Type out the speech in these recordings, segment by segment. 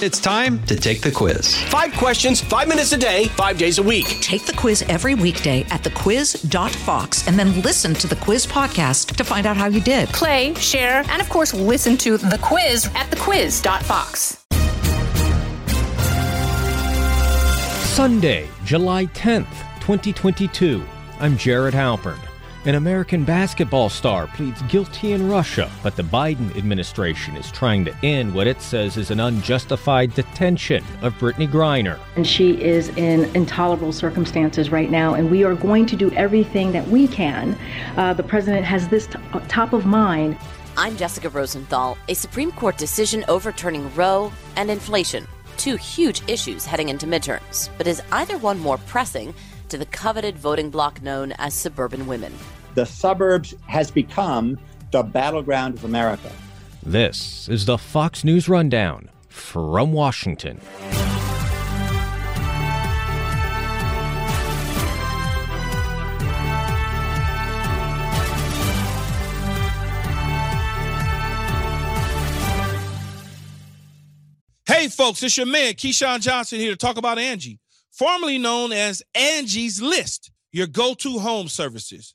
It's time to take the quiz. Five questions, five minutes a day, five days a week. Take the quiz every weekday at thequiz.fox and then listen to the quiz podcast to find out how you did. Play, share, and of course, listen to the quiz at thequiz.fox. Sunday, July 10th, 2022. I'm Jared Halpern. An American basketball star pleads guilty in Russia, but the Biden administration is trying to end what it says is an unjustified detention of Brittney Griner. And she is in intolerable circumstances right now, and we are going to do everything that we can. Uh, the president has this t- uh, top of mind. I'm Jessica Rosenthal. A Supreme Court decision overturning Roe and inflation, two huge issues heading into midterms. But is either one more pressing? to the coveted voting bloc known as suburban women. The suburbs has become the battleground of America. This is the Fox News Rundown from Washington. Hey, folks, it's your man, Keyshawn Johnson, here to talk about Angie formerly known as Angie's List, your go to home services.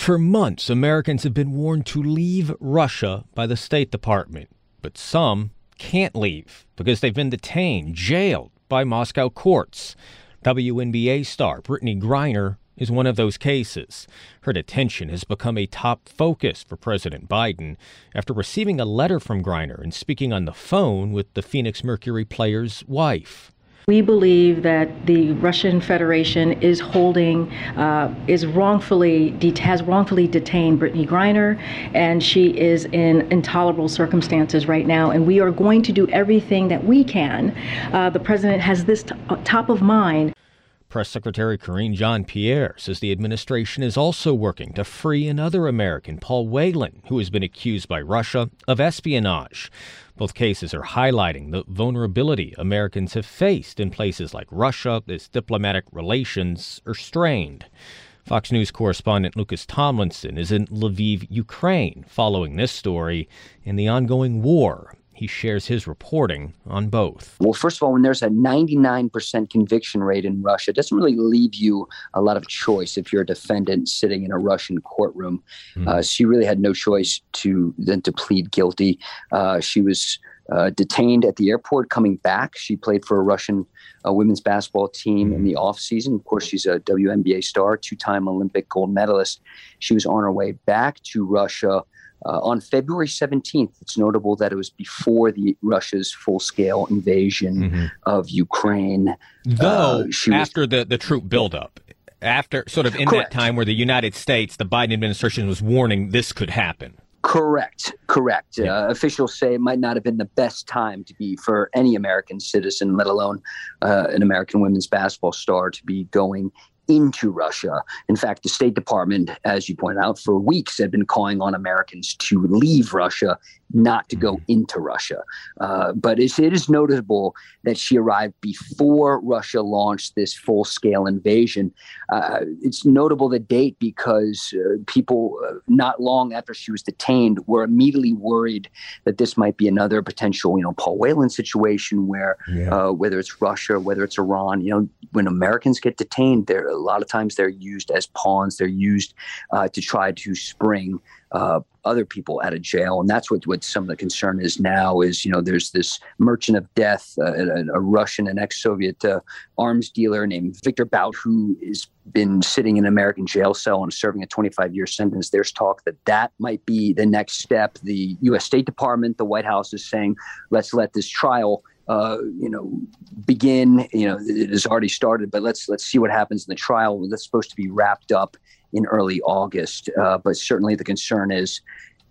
For months, Americans have been warned to leave Russia by the State Department, but some can't leave because they've been detained, jailed by Moscow courts. WNBA star Brittney Griner is one of those cases. Her detention has become a top focus for President Biden after receiving a letter from Griner and speaking on the phone with the Phoenix Mercury player's wife. We believe that the Russian Federation is holding, uh, is wrongfully, has wrongfully detained Brittney Griner, and she is in intolerable circumstances right now. And we are going to do everything that we can. Uh, the president has this uh, top of mind. Press Secretary Karine Jean Pierre says the administration is also working to free another American, Paul Whelan, who has been accused by Russia of espionage. Both cases are highlighting the vulnerability Americans have faced in places like Russia as diplomatic relations are strained. Fox News correspondent Lucas Tomlinson is in Lviv, Ukraine, following this story and the ongoing war he shares his reporting on both. Well, first of all, when there's a 99% conviction rate in Russia, it doesn't really leave you a lot of choice if you're a defendant sitting in a Russian courtroom. Mm. Uh, she really had no choice to than to plead guilty. Uh, she was uh, detained at the airport coming back. She played for a Russian uh, women's basketball team in the off season. Of course, she's a WNBA star, two-time Olympic gold medalist. She was on her way back to Russia uh, on February 17th, it's notable that it was before the Russia's full-scale invasion mm-hmm. of Ukraine. Though uh, after was, the the troop buildup, after sort of in correct. that time where the United States, the Biden administration was warning this could happen. Correct, correct. Yeah. Uh, officials say it might not have been the best time to be for any American citizen, let alone uh, an American women's basketball star, to be going into Russia. In fact, the State Department, as you point out, for weeks had been calling on Americans to leave Russia, not to go mm-hmm. into Russia. Uh, but it is notable that she arrived before Russia launched this full scale invasion. Uh, it's notable the date because uh, people, uh, not long after she was detained, were immediately worried that this might be another potential, you know, Paul Whelan situation where yeah. Uh, whether it's Russia, whether it's Iran, you know, when Americans get detained, they're a lot of times they're used as pawns. They're used uh, to try to spring uh, other people out of jail, and that's what what some of the concern is now. Is you know there's this merchant of death, uh, a, a, Russian and ex-Soviet uh, arms dealer named Victor Bout, who has been sitting in an American jail cell and serving a 25-year sentence. There's talk that that might be the next step. The U.S. State Department, the White House is saying, let's let this trial uh, you know, begin. You know, it has already started, but let's let's see what happens in the trial. That's supposed to be wrapped up in early August. Uh, but certainly, the concern is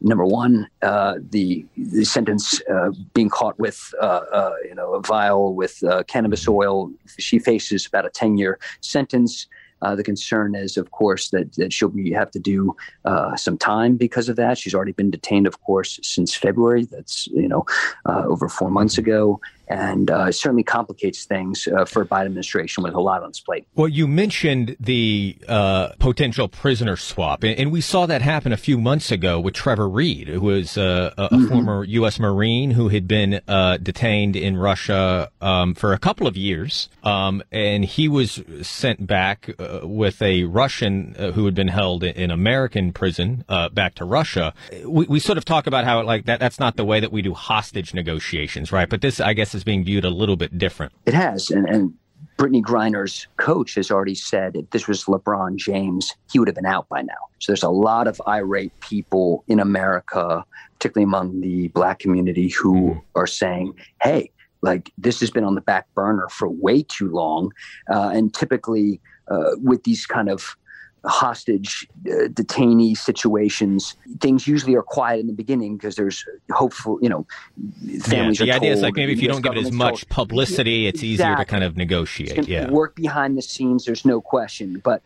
number one, uh, the the sentence uh, being caught with uh, uh, you know a vial with cannabis oil. She faces about a ten year sentence. Uh, the concern is, of course, that, that she'll be, have to do uh, some time because of that. She's already been detained, of course, since February. That's you know uh, over four months ago, and uh, certainly complicates things uh, for Biden administration with a lot on its plate. Well, you mentioned the uh, potential prisoner swap, and, we saw that happen a few months ago with Trevor Reed, who was uh, a, mm-hmm. former U.S. Marine who had been uh, detained in Russia um, for a couple of years, um, and he was sent back uh, with a Russian who had been held in American prison back to Russia. We, we sort of talk about how like that that's not the way that we do hostage negotiations, right? But this, I guess is being viewed a little bit different. It has, and, and Brittney Griner's coach has already said if this was LeBron James, he would have been out by now. So there's a lot of irate people in America, particularly among the black community, who mm. are saying, hey, like this has been on the back burner for way too long. Uh, and typically, uh, with these kind of hostage uh, detainee situations things usually are quiet in the beginning because there's hopeful you know families yeah, the idea is like maybe if you don't give it as much publicity it's exactly. easier to kind of negotiate yeah work behind the scenes there's no question but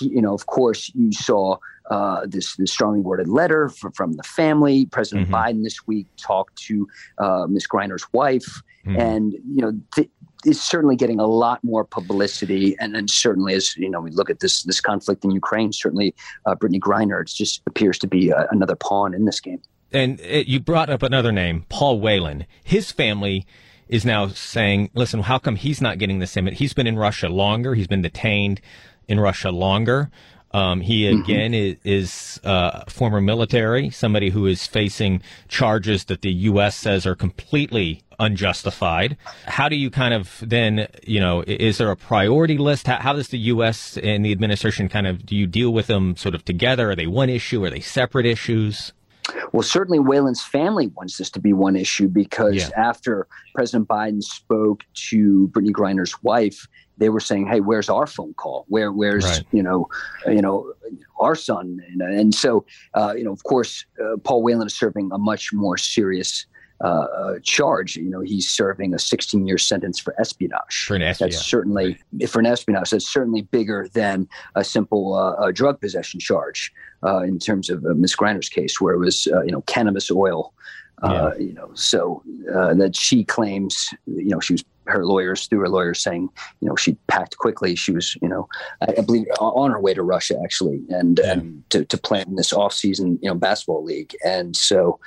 you know of course you saw uh, this, this strongly worded letter from, from the family. President mm-hmm. Biden this week talked to uh, Ms. Griner's wife, mm-hmm. and you know th- is certainly getting a lot more publicity. And then certainly, as you know, we look at this this conflict in Ukraine. Certainly, uh, Brittney Griner just appears to be uh, another pawn in this game. And it, you brought up another name, Paul Whelan. His family is now saying, "Listen, how come he's not getting the same? He's been in Russia longer. He's been detained in Russia longer." Um, he mm-hmm. again mm-hmm. is, is uh, former military, somebody who is facing charges that the U.S. says are completely unjustified. How do you kind of then, you know, is there a priority list? How, how, does the U.S. and the administration kind of do you deal with them sort of together? Are they one issue? Are they separate issues? Well, certainly Whelan's family wants this to be one issue because yeah. after President Biden spoke to Brittney Griner's wife, they were saying, "Hey, where's our phone call? Where, where's right. you know, you know, our son?" And, and so, uh, you know, of course, uh, Paul Whelan is serving a much more serious uh, charge. You know, he's serving a 16 year sentence for espionage. For an espionage. That's certainly, for an espionage, that's certainly bigger than a simple uh, drug possession charge uh, in terms of uh, Ms. Griner's case, where it was, uh, you know, cannabis oil. Uh, yeah. You know, so that she claims, you know, she was her lawyers through her lawyers saying, you know, she packed quickly. She was, you know, I, I believe on her way to Russia actually, and, yeah. and to, to plan this off season, you know, basketball league. And so,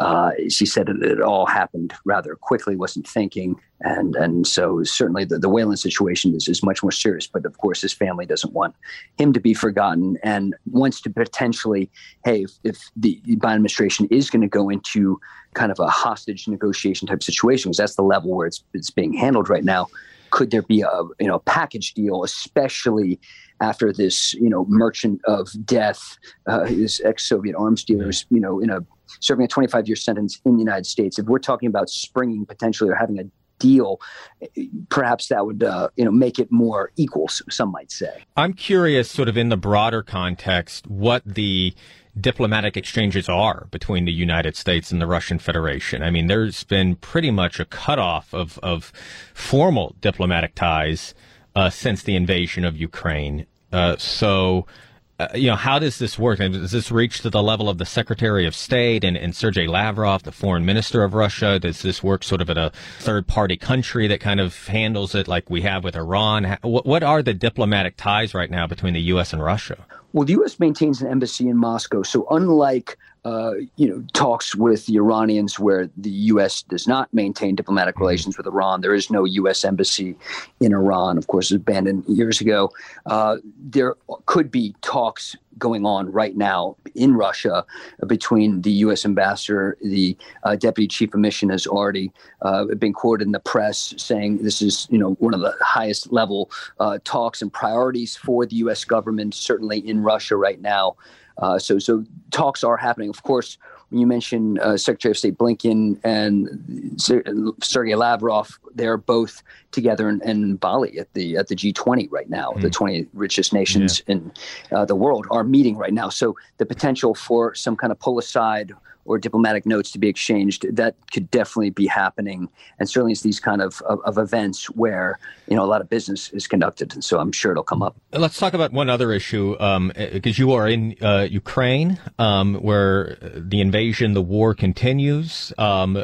uh, she said it, it, all happened rather quickly, wasn't thinking. And and so certainly the, the Whelan situation is, is much more serious. But of course, his family doesn't want him to be forgotten and wants to potentially, hey, if, if the Biden administration is going to go into kind of a hostage negotiation type situation, because that's the level where it's, it's being handled right now, could there be a you know package deal, especially after this you know merchant of death, uh, his ex-Soviet arms dealers, you know, in a serving a 25 year sentence in the United States. If we're talking about springing potentially or having a deal, perhaps that would uh, you know make it more equal. Some might say. I'm curious, sort of in the broader context, what the diplomatic exchanges are between the United States and the Russian Federation. I mean, there's been pretty much a cutoff of of formal diplomatic ties uh, since the invasion of Ukraine. Uh, so, uh, you know, how does this work? Does this reach to the level of the Secretary of State and, and Sergei Lavrov, the foreign minister of Russia? Does this work sort of at a third party country that kind of handles it like we have with Iran? What, what are the diplomatic ties right now between the U.S. and Russia? Well, the U.S. maintains an embassy in Moscow. So, unlike uh, you know talks with the Iranians, where the U.S. does not maintain diplomatic mm-hmm. relations with Iran, there is no U.S. embassy in Iran. Of course, abandoned years ago. Uh, there could be talks going on right now in Russia between the U.S. ambassador, the uh, deputy chief of mission has already uh, been quoted in the press saying this is, you know, one of the highest level uh, talks and priorities for the U.S. government, certainly in Russia right now. Uh, so, so talks are happening. Of course, when you mention uh, Secretary of State Blinken and Sergei Lavrov, they're both together in, in, Bali at the at the G20 right now. Mm. The 20 richest nations yeah. in uh, the world are meeting right now. So the potential for some kind of pull aside or diplomatic notes to be exchanged, that could definitely be happening. And certainly it's these kind of, of, of, events where, you know, a lot of business is conducted. And so I'm sure it'll come up. Let's talk about one other issue, because um, you are in uh, Ukraine, um, where the invasion, the war continues. Um,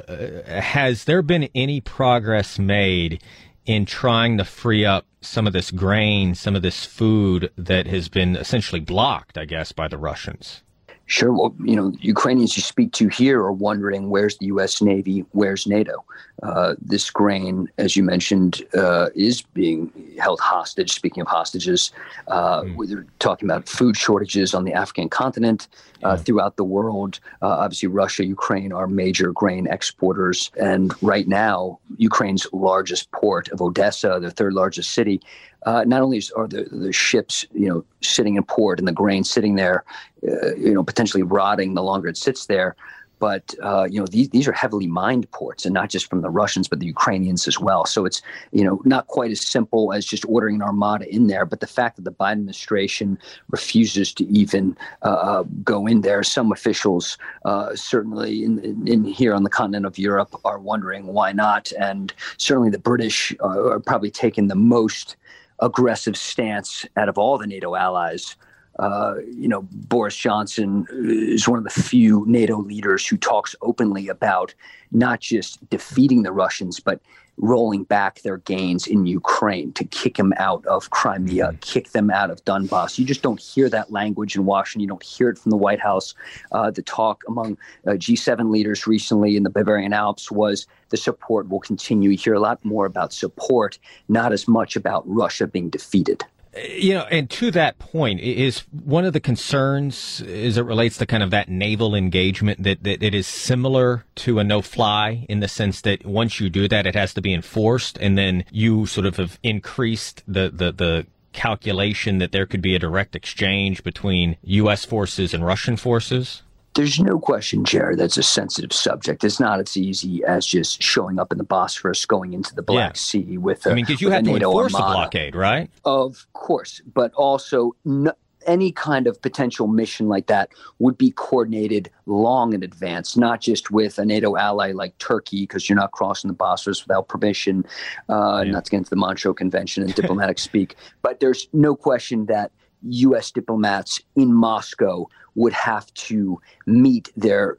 has there been any progress made in trying to free up some of this grain, some of this food that has been essentially blocked, I guess, by the Russians? Sure. Well, you know, Ukrainians you speak to here are wondering where's the U.S. Navy, where's NATO. Uh, this grain, as you mentioned, uh, is being held hostage. Speaking of hostages, uh, mm. we're talking about food shortages on the African continent, uh, yeah. throughout the world. Uh, obviously, Russia, Ukraine are major grain exporters, and right now, Ukraine's largest port of Odessa, the third largest city, uh, not only are the, the ships, you know, sitting in port and the grain sitting there, uh, you know, potentially rotting the longer it sits there, but uh, you know these these are heavily mined ports, and not just from the Russians, but the Ukrainians as well. So it's you know not quite as simple as just ordering an armada in there. But the fact that the Biden administration refuses to even uh, uh go in there, some officials uh, certainly in, in, in, here on the continent of Europe are wondering why not, and certainly the British uh, are probably taking the most aggressive stance out of all the NATO allies. Uh, you know, Boris Johnson is one of the few NATO leaders who talks openly about not just defeating the Russians, but rolling back their gains in Ukraine to kick them out of Crimea, mm-hmm. kick them out of Donbass. You just don't hear that language in Washington. You don't hear it from the White House. Uh, the talk among uh, G7 leaders recently in the Bavarian Alps was the support will continue. You hear a lot more about support, not as much about Russia being defeated you know, and to that point, is one of the concerns as it relates to kind of that naval engagement that, that it is similar to a no fly in the sense that once you do that, it has to be enforced, and then you sort of have increased the, the, the calculation that there could be a direct exchange between U.S. forces and Russian forces? There's no question, Jared, that's a sensitive subject. It's not as easy as just showing up in the Bosphorus, going into the Black yeah. Sea with a, I mean, because you have to NATO enforce the blockade, right? Of course, but also no, any kind of potential mission like that would be coordinated long in advance, not just with a NATO ally like Turkey, because you're not crossing the Bosphorus without permission, uh, yeah. not against the Montreux Convention and diplomatic speak. But there's no question that U.S. diplomats in Moscow would have to meet their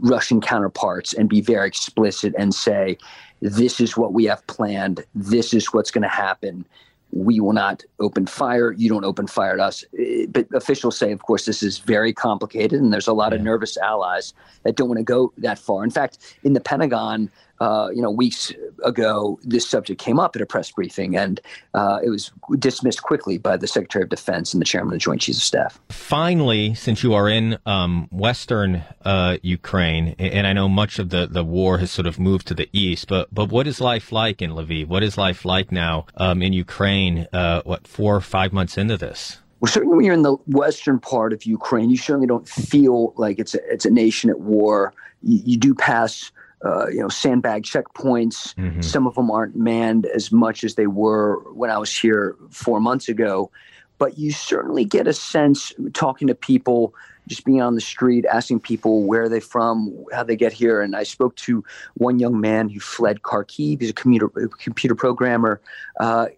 Russian counterparts and be very explicit and say, this is what we have planned, this is what's going to happen. We will not open fire. You don't open fire at us. Eh, but officials say, of course, this is very complicated, and there's a lot yeah. of nervous allies that don't want to go that far. In fact, in the Pentagon, uh, you know, weeks ago, this subject came up at a press briefing, and uh, it was dismissed quickly by the Secretary of Defense and the Chairman of the Joint Chiefs of Staff. Finally, since you are in um, Western uh, Ukraine, and I know much of the, the war has sort of moved to the east, but but what is life like in Lviv? What is life like now um, in Ukraine? Uh, what four or five months into this? Well, certainly when you're in the western part of Ukraine, you certainly don't feel like it's a, it's a nation at war. You, you do pass uh, you know, sandbag checkpoints. Mm-hmm. Some of them aren't manned as much as they were when I was here four months ago. But you certainly get a sense talking to people, just being on the street, asking people where they're from, how they get here. And I spoke to one young man who fled Kharkiv. He's a computer, computer programmer. Uh,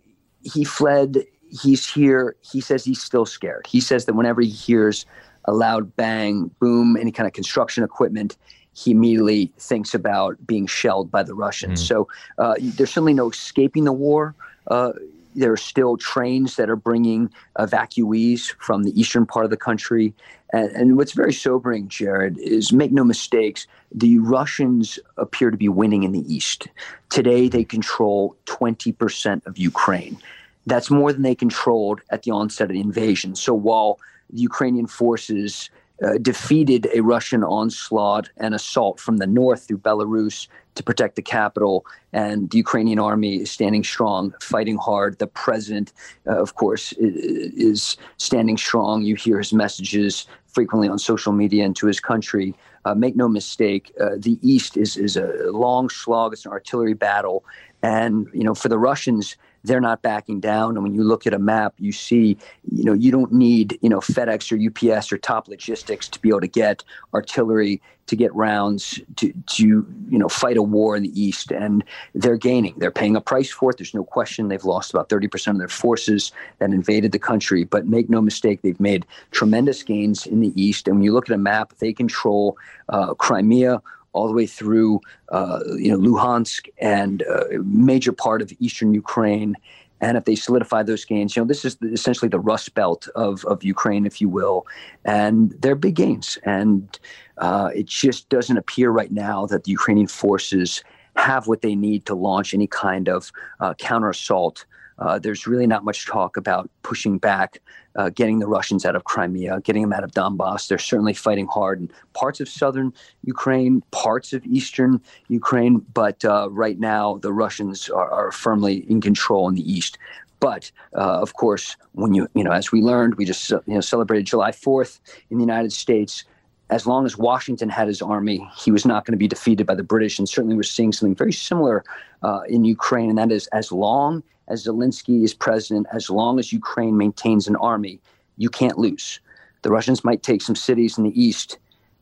he fled he's here. He says he's still scared. He says that whenever he hears a loud bang, boom, any kind of construction equipment, he immediately thinks about being shelled by the Russians. Mm. So uh, there's certainly no escaping the war. Uh, there are still trains that are bringing evacuees from the eastern part of the country. And, and, what's very sobering, Jared, is make no mistakes, the Russians appear to be winning in the east. Today, they control 20% of Ukraine. That's more than they controlled at the onset of the invasion. So while the Ukrainian forces uh, defeated a Russian onslaught and assault from the north through Belarus to protect the capital. And the Ukrainian army is standing strong, fighting hard. The president, uh, of course, is standing strong. You hear his messages frequently on social media and to his country. Uh, make no mistake, uh, the East is, is a long slog. It's an artillery battle. And, you know, for the Russians, they're not backing down. And when you look at a map, you see, you know, you don't need, you know, FedEx or UPS or top logistics to be able to get artillery, to get rounds, to, to you know, fight a war in the East. And they're gaining. They're paying a price for it. There's no question. They've lost about 30% of their forces that invaded the country. But make no mistake, they've made tremendous gains in the East. And when you look at a map, they control uh, Crimea, all the way through, uh, you know, Luhansk and a uh, major part of eastern Ukraine. And if they solidify those gains, you know, this is essentially the Rust Belt of, of Ukraine, if you will. And they're big gains. And uh, it just doesn't appear right now that the Ukrainian forces have what they need to launch any kind of uh, counter assault uh, there's really not much talk about pushing back, uh, getting the Russians out of Crimea, getting them out of Donbass. They're certainly fighting hard in parts of southern Ukraine, parts of eastern Ukraine, but uh, right now the Russians are, are, firmly in control in the east. But uh, of course, when you you know, as we learned, we just you know celebrated July 4th in the United States as long as Washington had his army, he was not going to be defeated by the British. And certainly, we're seeing something very similar uh, in Ukraine, and that is as long as Zelensky is president, as long as Ukraine maintains an army, you can't lose. The Russians might take some cities in the east,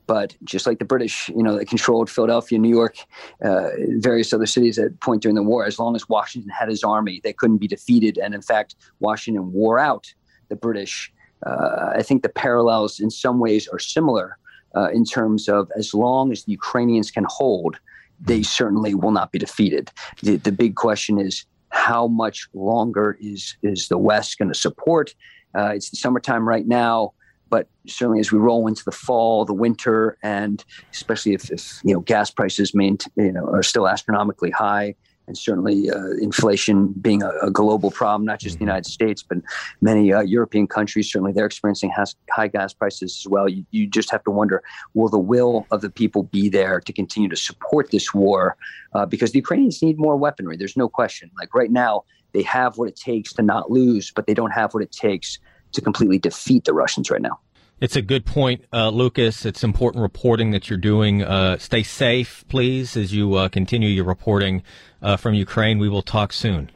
but just like the British, you know, they controlled Philadelphia, New York, uh, various other cities at point during the war. As long as Washington had his army, they couldn't be defeated. And in fact, Washington wore out the British. Uh, I think the parallels in some ways are similar uh, in terms of as long as the Ukrainians can hold, they certainly will not be defeated. The, the big question is how much longer is is the West going to support? Uh, it's the summertime right now, but certainly as we roll into the fall, the winter, and especially if, if you know gas prices main, you know are still astronomically high, and certainly uh, inflation being a, a, global problem, not just the mm-hmm. United States, but many uh, European countries. Certainly, they're experiencing has, high gas prices as well. You, you just have to wonder: Will the will of the people be there to continue to support this war? Uh, because the Ukrainians need more weaponry. There's no question. Like right now, they have what it takes to not lose, but they don't have what it takes to completely defeat the Russians right now. It's a good point, uh, Lucas. It's important reporting that you're doing. Uh, stay safe, please, as you uh, continue your reporting uh, from Ukraine. We will talk soon.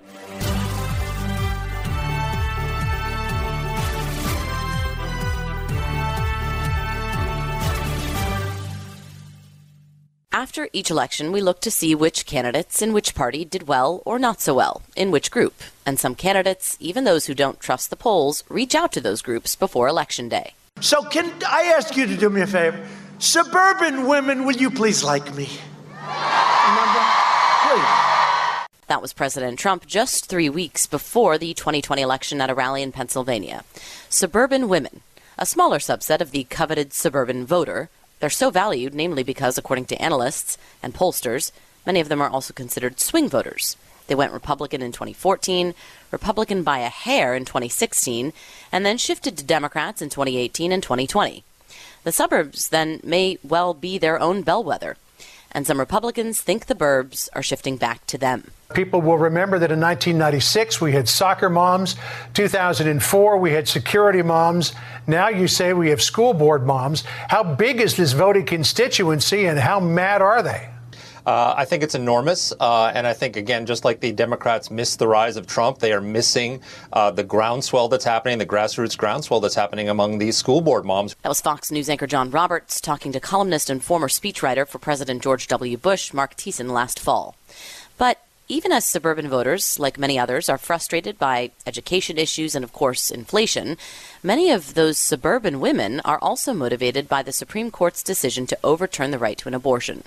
After each election, we look to see which candidates in which party did well or not so well, in which group. And some candidates, even those who don't trust the polls, reach out to those groups before Election Day. So, can I ask you to do me a favor? Suburban women, will you please like me? Remember? Please. That was President Trump just three weeks before the 2020 election at a rally in Pennsylvania. Suburban women, a smaller subset of the coveted suburban voter, they're so valued, namely because, according to analysts and pollsters, many of them are also considered swing voters. They went Republican in 2014, Republican by a hair in 2016, and then shifted to Democrats in 2018 and 2020. The suburbs then may well be their own bellwether, and some Republicans think the burbs are shifting back to them. People will remember that in 1996 we had soccer moms, 2004 we had security moms. Now you say we have school board moms. How big is this voting constituency and how mad are they? Uh, I think it's enormous. Uh, and I think, again, just like the Democrats missed the rise of Trump, they are missing uh, the groundswell that's happening, the grassroots groundswell that's happening among these school board moms. That was Fox News anchor John Roberts talking to columnist and former speechwriter for President George W. Bush, Marc Thiessen, last fall. But even as suburban voters, like many others, are frustrated by education issues and, of course, inflation, many of those suburban women are also motivated by the Supreme Court's decision to overturn the right to an abortion.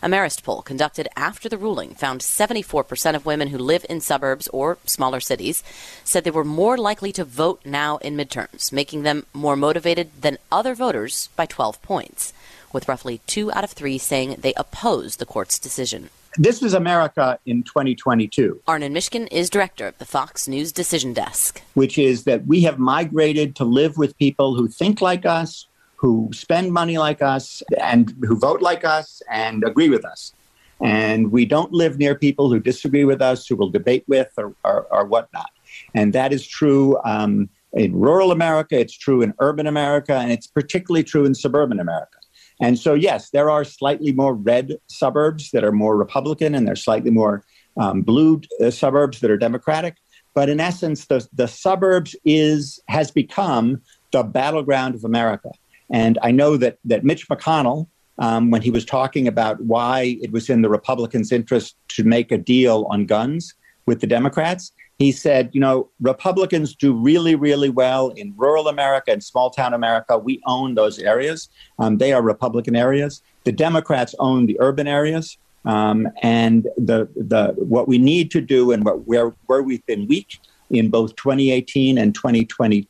A Marist poll conducted after the ruling found 74% of women who live in suburbs or smaller cities said they were more likely to vote now in midterms, making them more motivated than other voters by 12 points with roughly two out of three saying they oppose the court's decision. This is America in 2022. Arnon Mishkin is director of the Fox News Decision Desk. Which is that we have migrated to live with people who think like us, who spend money like us, and who vote like us and agree with us. And we don't live near people who disagree with us, who will debate with, or, or, or whatnot. And that is true um, in rural America, it's true in urban America, and it's particularly true in suburban America. And so, yes, there are slightly more red suburbs that are more Republican, and there's slightly more um, blue uh, suburbs that are Democratic. But in essence, the, the suburbs is has become the battleground of America. And I know that that Mitch McConnell, um, when he was talking about why it was in the Republicans' interest to make a deal on guns with the Democrats, he said, you know, Republicans do really, really well in rural America and small town America. We own those areas. Um, they are Republican areas. The Democrats own the urban areas. Um, and the, the, what we need to do and what, where, where we've been weak in both 2018 and 2020,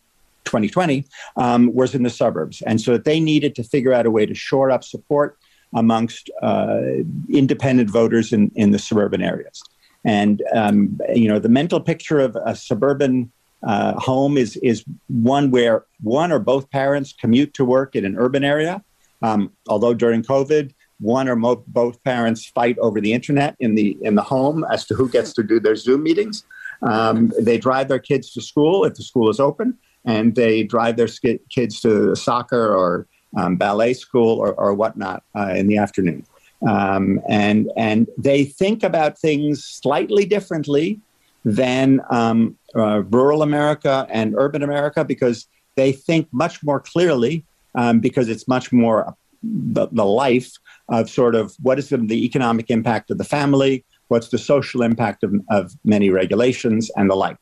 2020 um, was in the suburbs. And so they needed to figure out a way to shore up support amongst uh, independent voters in, in the suburban areas. And um, you know, the mental picture of a suburban uh, home is is one where one or both parents commute to work in an urban area. Um, although during COVID, one or mo- both parents fight over the internet in the in the home as to who gets to do their Zoom meetings. Um, they drive their kids to school if the school is open, and they drive their sk- kids to soccer or um, ballet school or, or whatnot uh, in the afternoon. Um, and and they think about things slightly differently than um, uh, rural America and urban America because they think much more clearly um, because it's much more the, the life of sort of what is the, the economic impact of the family, what's the social impact of, of many regulations and the like.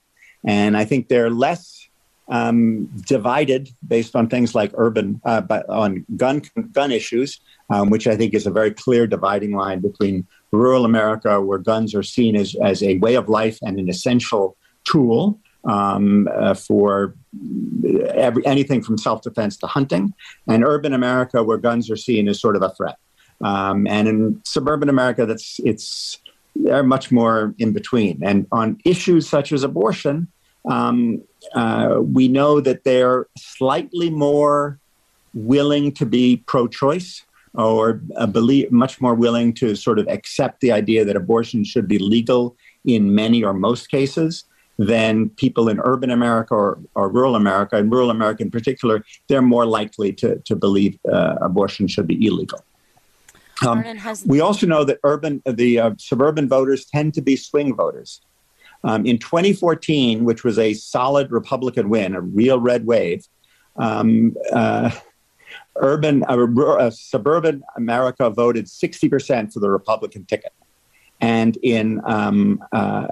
And I think they're less um, divided based on things like urban, uh, but on gun gun issues um, which I think is a very clear dividing line between rural America, where guns are seen as, as a way of life and an essential tool um, uh, for every, anything from self defense to hunting, and urban America, where guns are seen as sort of a threat. Um, and in suburban America, that's it's they're much more in between. And on issues such as abortion, um, uh, we know that they're slightly more willing to be pro-choice or believe, much more willing to sort of accept the idea that abortion should be legal in many or most cases than people in urban America or, or rural America. In rural America in particular, they're more likely to, to believe uh, abortion should be illegal. Um, we also know that urban, the uh, suburban voters tend to be swing voters. Um, in 2014, which was a solid Republican win, a real red wave, um, uh, urban, uh, uh, suburban America voted 60% for the Republican ticket. And in um, uh,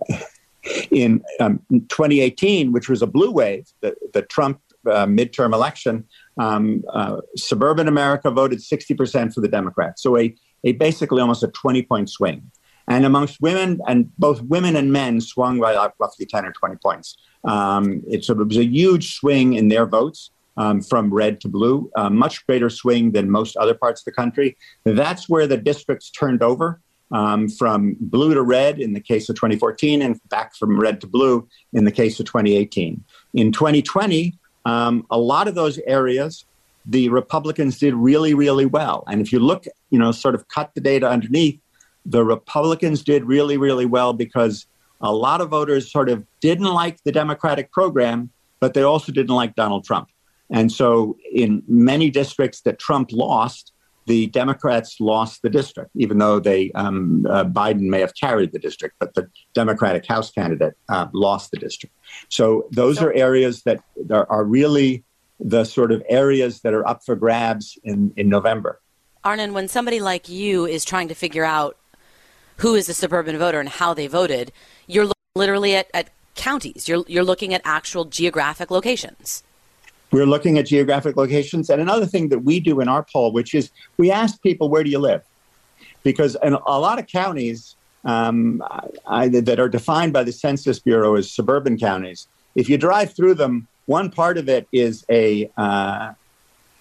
in um, 2018, which was a blue wave, the, the Trump uh, midterm election, um, uh, suburban America voted 60% for the Democrats. So a, a basically almost a 20 point swing. And amongst women, and both women and men swung by like roughly 10 or 20 points. Um, it, so it was a huge swing in their votes um, from red to blue, much greater swing than most other parts of the country. That's where the districts turned over um, from blue to red in the case of 2014 and back from red to blue in the case of 2018. In 2020, um, a lot of those areas, the Republicans did really, really well. And if you look, you know, sort of cut the data underneath, the Republicans did really, really well because a lot of voters sort of didn't like the Democratic program, but they also didn't like Donald Trump. And so, in many districts that Trump lost, the Democrats lost the district, even though they um, uh, Biden may have carried the district, but the Democratic House candidate uh, lost the district. So those are areas that are, are, really the sort of areas that are up for grabs in, in November. Arnon, when somebody like you is trying to figure out who is a suburban voter and how they voted, you're literally at, at counties. You're you're looking at actual geographic locations. We're looking at geographic locations, and another thing that we do in our poll, which is we ask people where do you live, because in a lot of counties um, I, that are defined by the Census Bureau as suburban counties, if you drive through them, one part of it is a uh,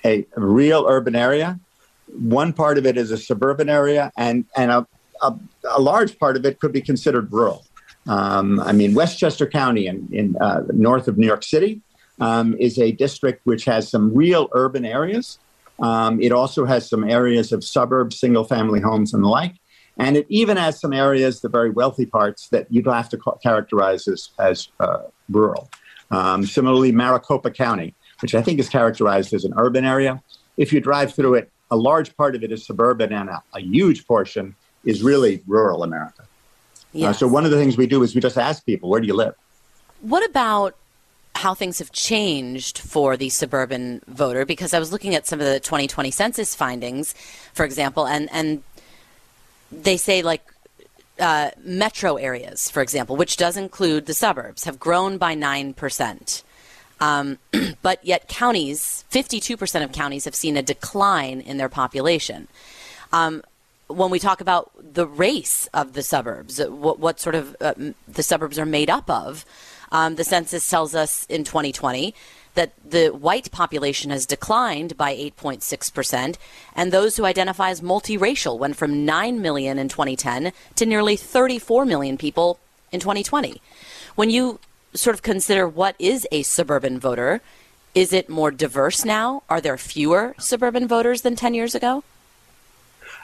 a real urban area, one part of it is a suburban area, and and a, a, a large part of it could be considered rural. Um, I mean, Westchester County in, in uh, north of New York City um, is a district which has some real urban areas. Um, it also has some areas of suburbs, single family homes, and the like. And it even has some areas, the very wealthy parts, that you'd have to ca- characterize as, as uh, rural. Um, similarly, Maricopa County, which I think is characterized as an urban area. If you drive through it, a large part of it is suburban, and a, a huge portion is really rural America. Yes. Uh, so one of the things we do is we just ask people, where do you live? What about how things have changed for the suburban voter? Because I was looking at some of the 2020 census findings, for example, and, and they say like uh, metro areas, for example, which does include the suburbs, have grown by 9%. Um, but yet, counties, 52% of counties have seen a decline in their population. Um, when we talk about the race of the suburbs, uh, what, what sort of uh, the suburbs are made up of, um, the census tells us in 2020 that the white population has declined by 8.6%, and those who identify as multiracial went from 9 million in 2010 to nearly 34 million people in 2020. When you sort of consider what is a suburban voter, is it more diverse now? Are there fewer suburban voters than 10 years ago?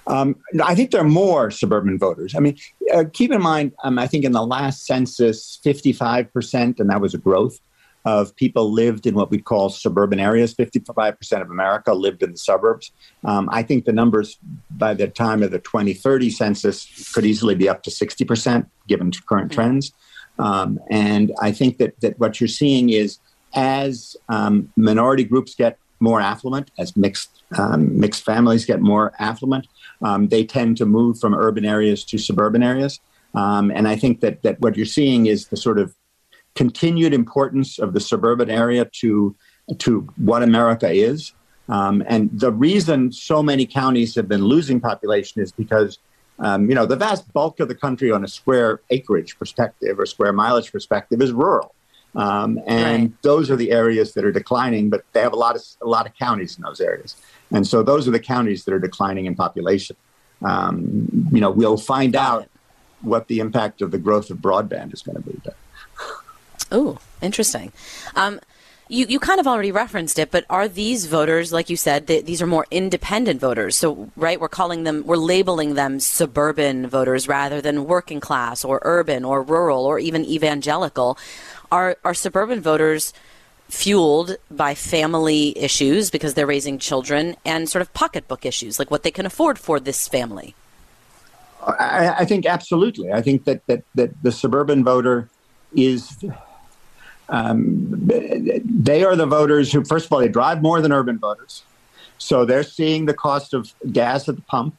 Um, I think there are more suburban voters. I mean, uh, keep in mind, um, I think in the last census, 55%, and that was a growth, of people lived in what we call suburban areas. 55% of America lived in the suburbs. Um, I think the numbers by the time of the 2030 census could easily be up to 60%, given current mm-hmm. trends. Um, and I think that, that what you're seeing is as um, minority groups get more affluent, as mixed um, mixed families get more affluent, um, they tend to move from urban areas to suburban areas. Um, and I think that that what you're seeing is the sort of continued importance of the suburban area to to what America is. Um, and the reason so many counties have been losing population is because um, you know the vast bulk of the country on a square acreage perspective or square mileage perspective is rural. Um, and right. those are the areas that are declining, but they have a lot of a lot of counties in those areas, and so those are the counties that are declining in population. Um, you know, we'll find out what the impact of the growth of broadband is going to be. Oh, interesting. Um, you, you kind of already referenced it, but are these voters, like you said, these are more independent voters? So, right, we're calling them, we're labeling them suburban voters rather than working class or urban or rural or even evangelical. Are, are suburban voters fueled by family issues because they're raising children and sort of pocketbook issues, like what they can afford for this family? I, I think absolutely. I think that, that, that the suburban voter is um, they are the voters who, first of all, they drive more than urban voters. So they're seeing the cost of gas at the pump.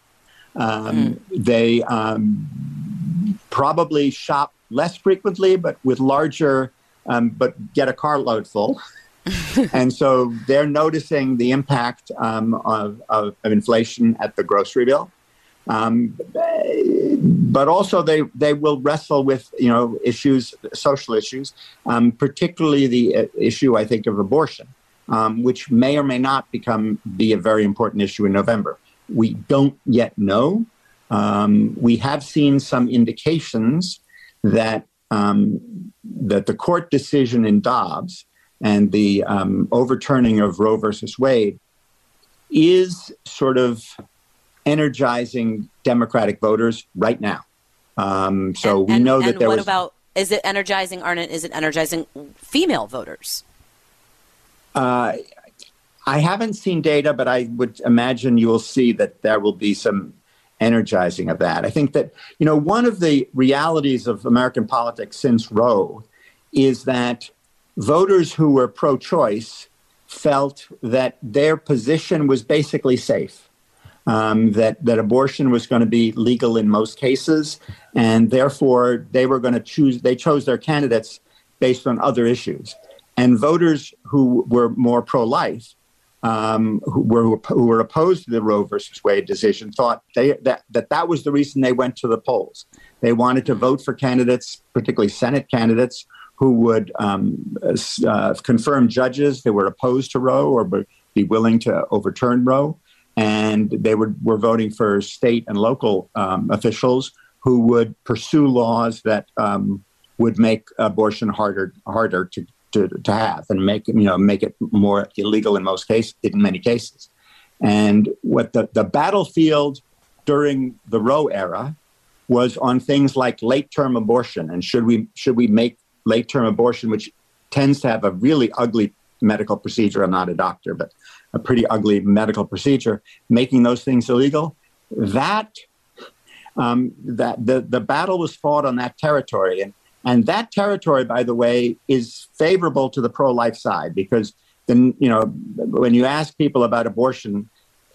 Um, mm. They um, probably shop less frequently, but with larger, um, but get a carload full. and so they're noticing the impact um, of, of, of inflation at the grocery bill. Um, but also they they will wrestle with you know issues, social issues, um, particularly the uh, issue I think of abortion, um, which may or may not become be a very important issue in November. We don't yet know. Um, we have seen some indications that um, that the court decision in Dobbs and the um, overturning of Roe versus Wade is sort of energizing Democratic voters right now. Um, so and, we and, know that there what was. about is it energizing? Arnon, is it energizing female voters? Uh, I haven't seen data, but I would imagine you will see that there will be some energizing of that. I think that you know one of the realities of American politics since Roe is that voters who were pro-choice felt that their position was basically safe um, that that abortion was going to be legal in most cases, and therefore they were going to choose. They chose their candidates based on other issues, and voters who were more pro-life, um, who were who were opposed to the Roe versus Wade decision, thought they that that that was the reason they went to the polls. They wanted to vote for candidates, particularly Senate candidates, who would um, uh, confirm judges that were opposed to Roe or be willing to overturn Roe and they were, were voting for state and local um, officials who would pursue laws that um, would make abortion harder harder to, to, to have and make you know make it more illegal in most cases in many cases. And what the, the battlefield during the Roe era was on things like late term abortion and should we should we make late term abortion, which tends to have a really ugly medical procedure. I'm not a doctor, but a pretty ugly medical procedure, making those things illegal. That um, that the the battle was fought on that territory, and and that territory, by the way, is favorable to the pro life side because then you know when you ask people about abortion.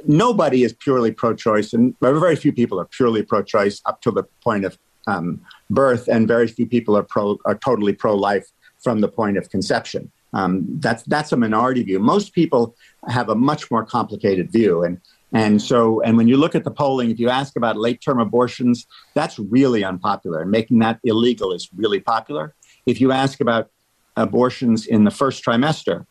Nobody is purely pro-choice, and very few people are purely pro-choice up to the point of um, birth, and very few people are pro are totally pro-life from the point of conception. Um, that's that's a minority view. Most people have a much more complicated view, and and so and when you look at the polling, if you ask about late term abortions, that's really unpopular, making that illegal is really popular. If you ask about abortions in the first trimester,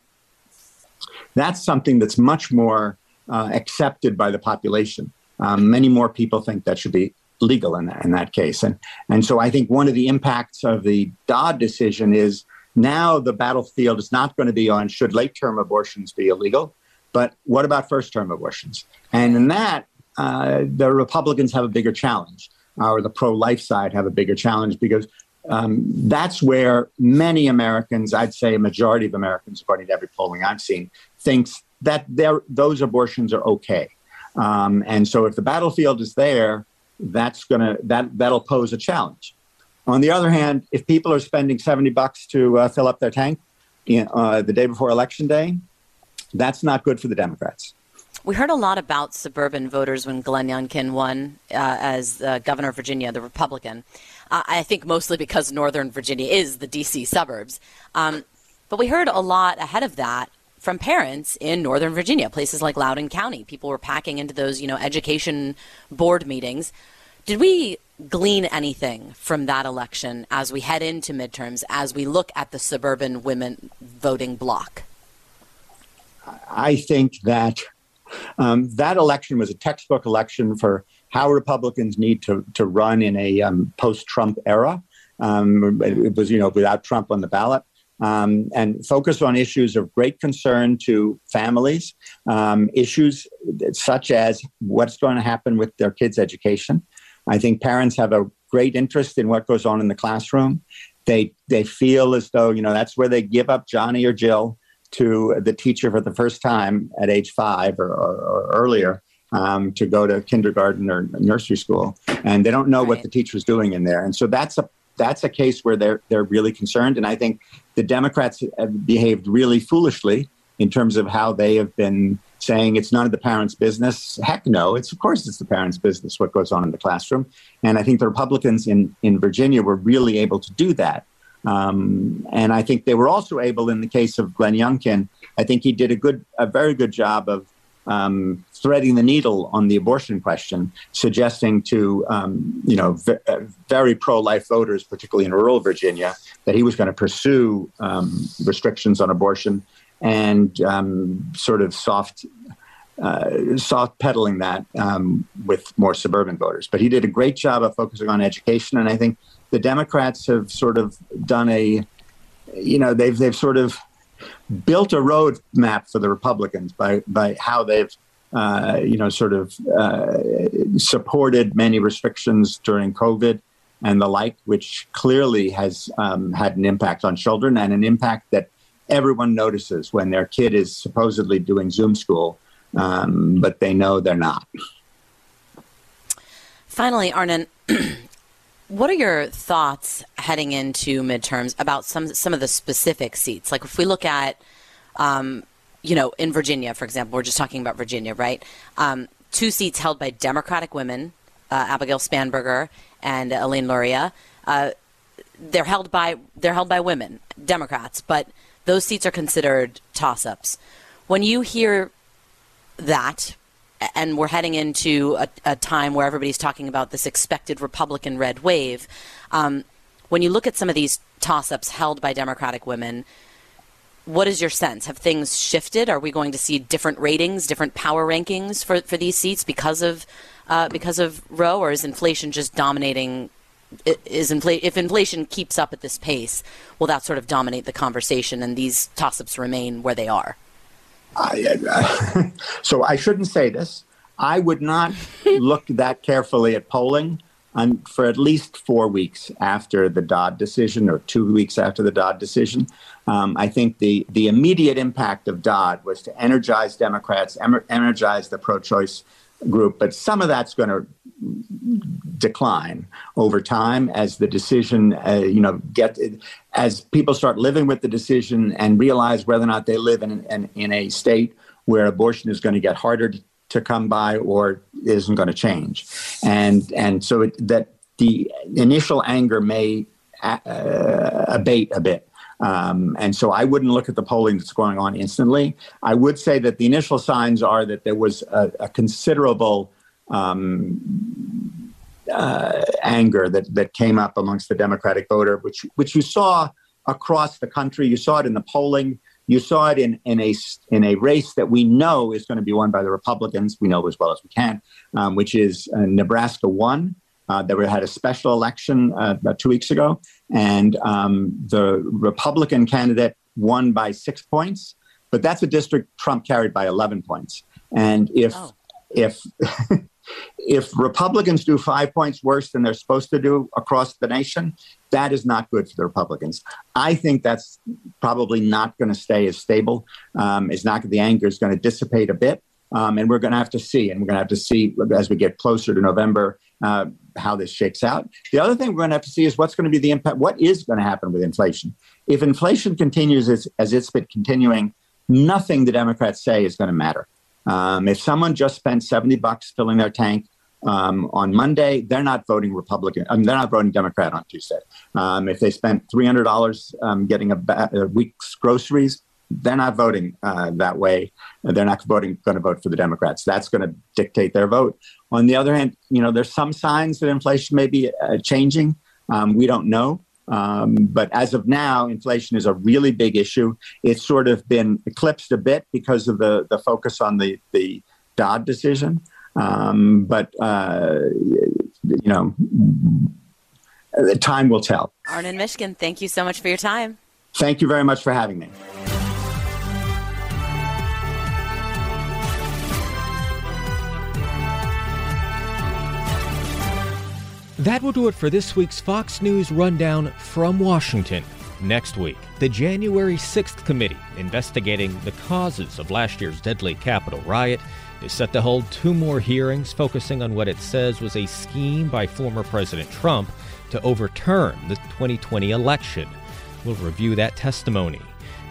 that's something that's much more uh, accepted by the population. Um, many more people think that should be legal in that, in that case. And, and so I think one of the impacts of the Dobbs decision is now the battlefield is not going to be on should late term abortions be illegal, but what about first term abortions? And in that, uh, the Republicans have a bigger challenge, or the pro life side have a bigger challenge because um, that's where many Americans, I'd say a majority of Americans, according to every polling I've seen, thinks that those abortions are okay. Um, and so if the battlefield is there, that's gonna that that'll pose a challenge. On the other hand, if people are spending 70 bucks to uh, fill up their tank uh, the day before election day, that's not good for the Democrats. We heard a lot about suburban voters when Glenn Youngkin won uh, as uh, governor of Virginia, the Republican. Uh, I think mostly because Northern Virginia is the D.C. suburbs. Um, but we heard a lot ahead of that from parents in Northern Virginia, places like Loudoun County. People were packing into those, you know, education board meetings. Did we glean anything from that election as we head into midterms, as we look at the suburban women voting bloc? I think that um, that election was a textbook election for how Republicans need to, to run in a um, post-Trump era. Um, it was, you know, without Trump on the ballot. Um, and focus on issues of great concern to families, um, issues such as what's going to happen with their kids' education, I think parents have a great interest in what goes on in the classroom. They they feel as though you know that's where they give up Johnny or Jill to the teacher for the first time at age five or, or, or earlier um, to go to kindergarten or nursery school, and they don't know right. what the teacher's doing in there. And so that's a that's a case where they're they're really concerned. And I think the Democrats have behaved really foolishly in terms of how they have been saying it's none of the parents' business. Heck no, it's of course it's the parents' business what goes on in the classroom. And I think the Republicans in, in Virginia were really able to do that. Um, and I think they were also able, in the case of Glenn Youngkin, I think he did a good, a very good job of um, threading the needle on the abortion question, suggesting to um, you know v- uh, very pro-life voters, particularly in rural Virginia, that he was going to pursue um, restrictions on abortion and um, sort of soft uh, soft pedaling that um, with more suburban voters. But he did a great job of focusing on education, and I think the Democrats have sort of done a, you know, they've they've sort of built a road map for the Republicans by by how they've. Uh, you know, sort of uh, supported many restrictions during COVID and the like, which clearly has um, had an impact on children and an impact that everyone notices when their kid is supposedly doing Zoom school, um, but they know they're not. Finally, Arnon, what are your thoughts heading into midterms about some some of the specific seats? Like if we look at, um, you know, in Virginia, for example, we're just talking about Virginia, right? Um, two seats held by Democratic women, uh, Abigail Spanberger and Elaine Luria. Uh, they're held by they're held by women, Democrats, but those seats are considered toss-ups. When you hear that, and we're heading into a, a time where everybody's talking about this expected Republican red wave, um, when you look at some of these toss-ups held by Democratic women, what is your sense? Have things shifted? Are we going to see different ratings, different power rankings for, for these seats because of uh, because of Roe, or is inflation just dominating is infl- if inflation keeps up at this pace, will that sort of dominate the conversation and these toss-ups remain where they are? I, uh, so I shouldn't say this. I would not look that carefully at polling on, for at least four weeks after the Dobbs decision or two weeks after the Dobbs decision. Um, I think the, the immediate impact of Dobbs was to energize Democrats, energize the pro choice group, but some of that's going to decline over time as the decision, uh, you know, get as people start living with the decision and realize whether or not they live in in, in a state where abortion is going to get harder to, come by or isn't going to change, and and so it, that the initial anger may uh, abate a bit. Um, and so I wouldn't look at the polling that's going on instantly. I would say that the initial signs are that there was a, a considerable um, uh, anger that, that came up amongst the Democratic voter, which, which you saw across the country. You saw it in the polling. You saw it in, in, a, in a race that we know is going to be won by the Republicans. We know as well as we can, um, which is uh, Nebraska 1. Uh, that we had a special election uh, about two weeks ago, and um, the Republican candidate won by six points, but that's a district Trump carried by 11 points. And if oh. if if Republicans do five points worse than they're supposed to do across the nation, that is not good for the Republicans. I think that's probably not going to stay as stable. Um, it's not the anger is going to dissipate a bit. Um, and we're going to have to see, and we're going to have to see as we get closer to November uh, how this shakes out. The other thing we're going to have to see is what's going to be the impact. What is going to happen with inflation? If inflation continues as, as it's been continuing, nothing the Democrats say is going to matter. Um, if someone just spent 70 bucks filling their tank um, on Monday, they're not voting Republican. I mean, they're not voting Democrat on Tuesday. Um, if they spent $300 um, getting a, ba- a, week's groceries, they're not voting uh, that way. They're not voting going to vote for the Democrats. That's going to dictate their vote. On the other hand, you know, there's some signs that inflation may be uh, changing. Um, we don't know. Um, but as of now, inflation is a really big issue. It's sort of been eclipsed a bit because of the, the focus on the, the Dobbs decision. Um, but, uh, you know, time will tell. Arnon Mishkin, thank you so much for your time. Thank you very much for having me. That will do it for this week's Fox News Rundown from Washington. Next week, the January 6th committee investigating the causes of last year's deadly Capitol riot is set to hold two more hearings focusing on what it says was a scheme by former President Trump to overturn the 2020 election. We'll review that testimony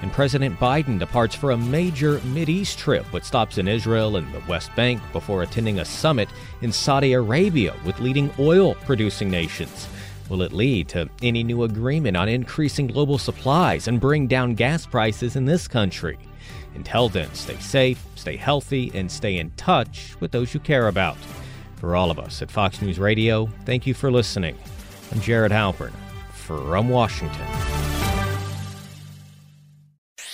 and President Biden departs for a major East trip, but stops in Israel and the West Bank before attending a summit in Saudi Arabia with leading oil producing nations. Will it lead to any new agreement on increasing global supplies and bring down gas prices in this country? Until then, stay safe, stay healthy, and stay in touch with those you care about. For all of us at Fox News Radio, thank you for listening. I'm Jared Halpern from Washington.